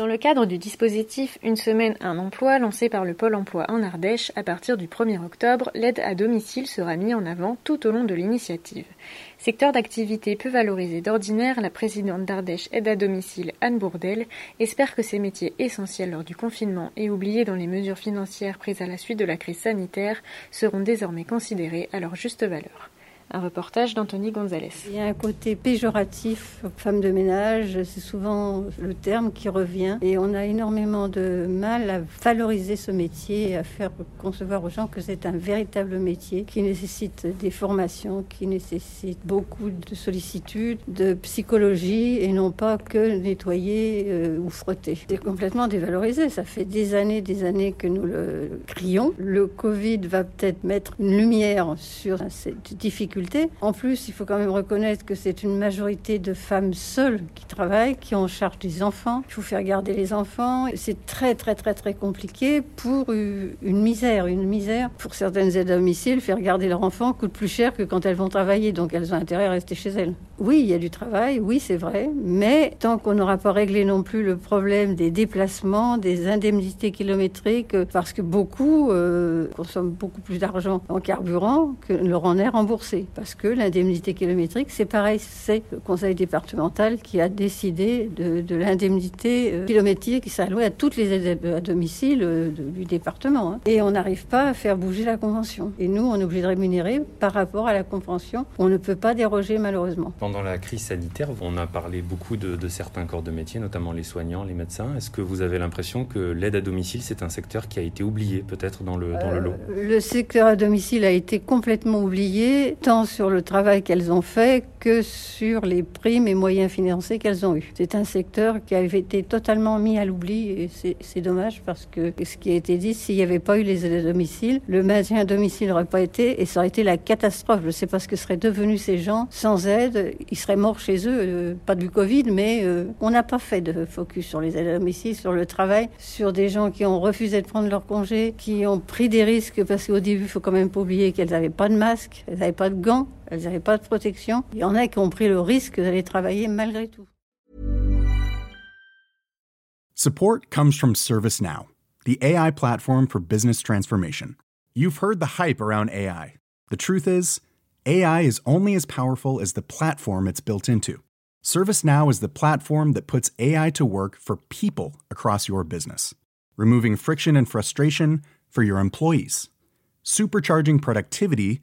Dans le cadre du dispositif Une semaine, un emploi lancé par le Pôle emploi en Ardèche, à partir du 1er octobre, l'aide à domicile sera mise en avant tout au long de l'initiative. Secteur d'activité peu valorisé d'ordinaire, la présidente d'Ardèche Aide à domicile Anne Bourdel espère que ces métiers essentiels lors du confinement et oubliés dans les mesures financières prises à la suite de la crise sanitaire seront désormais considérés à leur juste valeur. Un reportage d'Anthony Gonzalez. Il y a un côté péjoratif, femme de ménage, c'est souvent le terme qui revient. Et on a énormément de mal à valoriser ce métier, à faire concevoir aux gens que c'est un véritable métier qui nécessite des formations, qui nécessite beaucoup de sollicitude, de psychologie et non pas que nettoyer euh, ou frotter. C'est complètement dévalorisé. Ça fait des années, des années que nous le crions. Le Covid va peut-être mettre une lumière sur cette difficulté en plus, il faut quand même reconnaître que c'est une majorité de femmes seules qui travaillent, qui ont en charge des enfants. Il faut faire garder les enfants. C'est très, très, très, très compliqué pour une misère. Une misère pour certaines aides à domicile, faire garder leurs enfants coûte plus cher que quand elles vont travailler. Donc elles ont intérêt à rester chez elles. Oui, il y a du travail, oui, c'est vrai. Mais tant qu'on n'aura pas réglé non plus le problème des déplacements, des indemnités kilométriques, parce que beaucoup euh, consomment beaucoup plus d'argent en carburant que leur en est remboursé parce que l'indemnité kilométrique, c'est pareil, c'est le conseil départemental qui a décidé de, l'indemnité euh, kilométrique qui s'allouait à toutes les aides à domicile euh, du département. Hein. Et on n'arrive pas à faire bouger la convention. Et nous, on est obligé de rémunérer par rapport à la convention. On ne peut pas déroger malheureusement. Pendant la crise sanitaire, on a parlé beaucoup de, certains corps de métier, notamment les soignants, les médecins. Est-ce que vous avez l'impression que l'aide à domicile, c'est un secteur qui a été oublié peut-être dans le, dans le lot? euh, Le secteur à domicile a été complètement oublié, sur le travail qu'elles ont fait que sur les primes et moyens financiers qu'elles ont eus. C'est un secteur qui avait été totalement mis à l'oubli et c'est dommage parce que ce qui a été dit, s'il n'y avait pas eu les aides à domicile, le maintien à domicile n'aurait pas été et ça aurait été la catastrophe. Je ne sais pas ce que seraient devenus ces gens sans aide. Ils seraient morts chez eux, euh, pas du Covid, mais euh, on n'a pas fait de focus sur les aides à domicile, sur le travail, sur des gens qui ont refusé de prendre leur congé, qui ont pris des risques parce qu'au début, il faut quand même pas oublier qu'elles n'avaient pas de masque, elles n'avaient pas de gants elles n'avaient pas de protection. Il y en a qui ont pris le risque d'aller travailler malgré tout. Support comes from ServiceNow, the AI platform for business transformation. You've heard the hype around AI. The truth is, AI is only as powerful as the platform it's built into. ServiceNow is the platform that puts AI to work for people across your business, removing friction and frustration for your employees, supercharging productivity